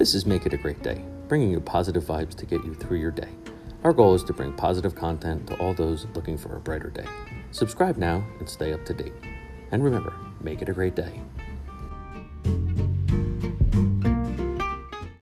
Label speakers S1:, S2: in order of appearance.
S1: This is Make It a Great Day, bringing you positive vibes to get you through your day. Our goal is to bring positive content to all those looking for a brighter day. Subscribe now and stay up to date. And remember, make it a great day.